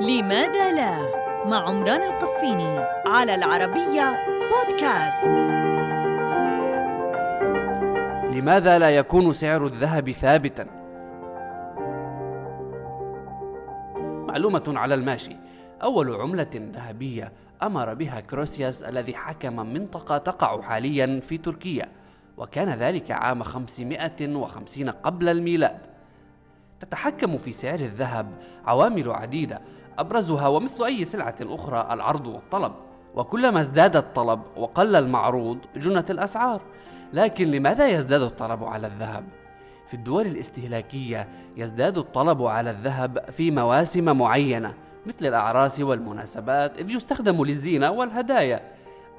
لماذا لا؟ مع عمران القفيني على العربية بودكاست. لماذا لا يكون سعر الذهب ثابتا؟ معلومة على الماشي. أول عملة ذهبية أمر بها كروسياس الذي حكم منطقة تقع حاليا في تركيا وكان ذلك عام 550 قبل الميلاد. تتحكم في سعر الذهب. عوامل عديدة. أبرزها ومثل أي سلعة أخرى العرض والطلب. وكلما ازداد الطلب وقل المعروض جنت الأسعار. لكن لماذا يزداد الطلب على الذهب؟ في الدول الاستهلاكية يزداد الطلب على الذهب في مواسم معينة مثل الأعراس والمناسبات إذ يستخدم للزينة والهدايا.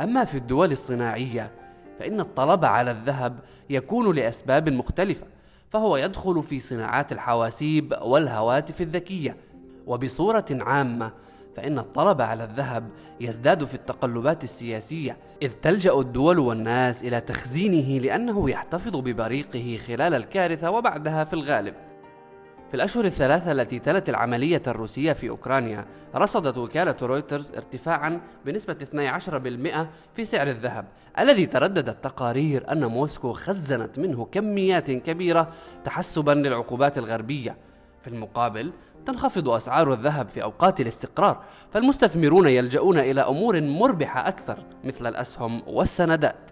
أما في الدول الصناعية فإن الطلب على الذهب يكون لأسباب مختلفة. فهو يدخل في صناعات الحواسيب والهواتف الذكية. وبصورة عامة فإن الطلب على الذهب يزداد في التقلبات السياسية إذ تلجأ الدول والناس إلى تخزينه لأنه يحتفظ ببريقه خلال الكارثة وبعدها في الغالب. في الأشهر الثلاثة التي تلت العملية الروسية في أوكرانيا رصدت وكالة رويترز ارتفاعا بنسبة 12% في سعر الذهب الذي ترددت تقارير أن موسكو خزنت منه كميات كبيرة تحسبا للعقوبات الغربية. في المقابل تنخفض أسعار الذهب في أوقات الاستقرار فالمستثمرون يلجؤون إلى أمور مربحة أكثر مثل الأسهم والسندات.